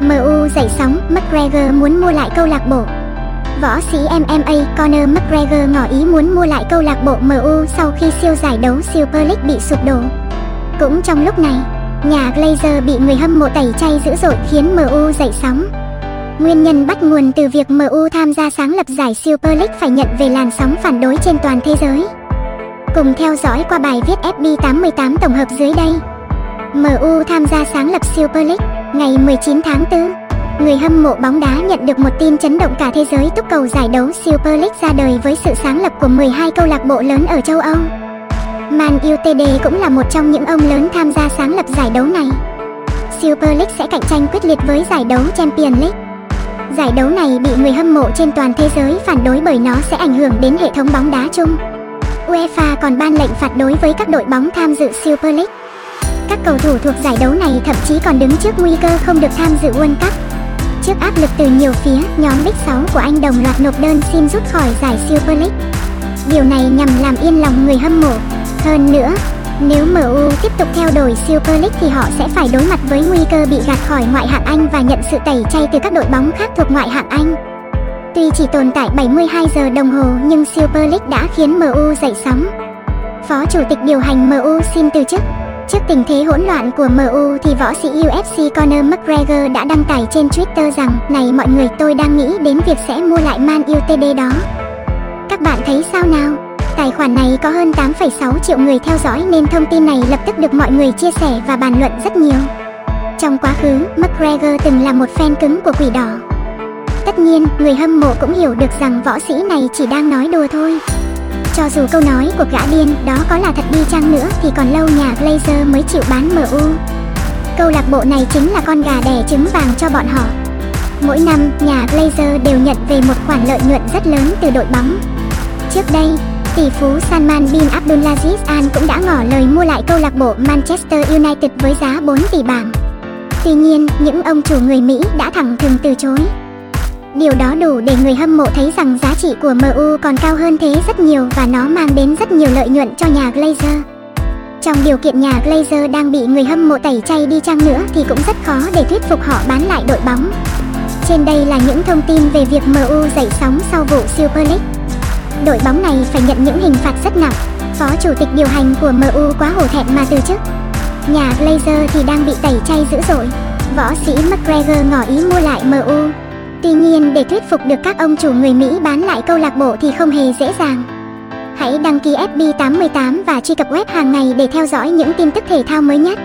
MU dậy sóng, McGregor muốn mua lại câu lạc bộ. Võ sĩ MMA Conor McGregor ngỏ ý muốn mua lại câu lạc bộ MU sau khi siêu giải đấu Super League bị sụp đổ. Cũng trong lúc này, nhà Glazer bị người hâm mộ tẩy chay dữ dội khiến MU dậy sóng. Nguyên nhân bắt nguồn từ việc MU tham gia sáng lập giải Super League phải nhận về làn sóng phản đối trên toàn thế giới. Cùng theo dõi qua bài viết FB88 tổng hợp dưới đây. MU tham gia sáng lập Super League ngày 19 tháng 4. Người hâm mộ bóng đá nhận được một tin chấn động cả thế giới túc cầu giải đấu Super League ra đời với sự sáng lập của 12 câu lạc bộ lớn ở châu Âu. Man Utd cũng là một trong những ông lớn tham gia sáng lập giải đấu này. Super League sẽ cạnh tranh quyết liệt với giải đấu Champions League. Giải đấu này bị người hâm mộ trên toàn thế giới phản đối bởi nó sẽ ảnh hưởng đến hệ thống bóng đá chung. UEFA còn ban lệnh phạt đối với các đội bóng tham dự Super League. Các cầu thủ thuộc giải đấu này thậm chí còn đứng trước nguy cơ không được tham dự World Cup. Trước áp lực từ nhiều phía, nhóm Big 6 của Anh đồng loạt nộp đơn xin rút khỏi giải Super League. Điều này nhằm làm yên lòng người hâm mộ. Hơn nữa, nếu MU tiếp tục theo đuổi Super League thì họ sẽ phải đối mặt với nguy cơ bị gạt khỏi ngoại hạng Anh và nhận sự tẩy chay từ các đội bóng khác thuộc ngoại hạng Anh. Tuy chỉ tồn tại 72 giờ đồng hồ nhưng Super League đã khiến MU dậy sóng. Phó chủ tịch điều hành MU xin từ chức. Trước tình thế hỗn loạn của MU thì võ sĩ UFC Conor McGregor đã đăng tải trên Twitter rằng Này mọi người tôi đang nghĩ đến việc sẽ mua lại Man UTD đó. Các bạn thấy sao nào? Tài khoản này có hơn 8,6 triệu người theo dõi nên thông tin này lập tức được mọi người chia sẻ và bàn luận rất nhiều. Trong quá khứ, McGregor từng là một fan cứng của quỷ đỏ. Tất nhiên, người hâm mộ cũng hiểu được rằng võ sĩ này chỉ đang nói đùa thôi. Cho dù câu nói của gã điên đó có là thật đi chăng nữa thì còn lâu nhà Glazer mới chịu bán MU. Câu lạc bộ này chính là con gà đẻ trứng vàng cho bọn họ. Mỗi năm, nhà Glazer đều nhận về một khoản lợi nhuận rất lớn từ đội bóng. Trước đây, tỷ phú Salman bin Abdulaziz Al cũng đã ngỏ lời mua lại câu lạc bộ Manchester United với giá 4 tỷ bảng. Tuy nhiên, những ông chủ người Mỹ đã thẳng thừng từ chối. Điều đó đủ để người hâm mộ thấy rằng giá trị của MU còn cao hơn thế rất nhiều và nó mang đến rất nhiều lợi nhuận cho nhà Glazer. Trong điều kiện nhà Glazer đang bị người hâm mộ tẩy chay đi chăng nữa thì cũng rất khó để thuyết phục họ bán lại đội bóng. Trên đây là những thông tin về việc MU dậy sóng sau vụ Super League. Đội bóng này phải nhận những hình phạt rất nặng. Phó chủ tịch điều hành của MU quá hổ thẹn mà từ chức. Nhà Glazer thì đang bị tẩy chay dữ dội. Võ sĩ McGregor ngỏ ý mua lại MU. Để thuyết phục được các ông chủ người Mỹ bán lại câu lạc bộ thì không hề dễ dàng. Hãy đăng ký FB88 và truy cập web hàng ngày để theo dõi những tin tức thể thao mới nhất.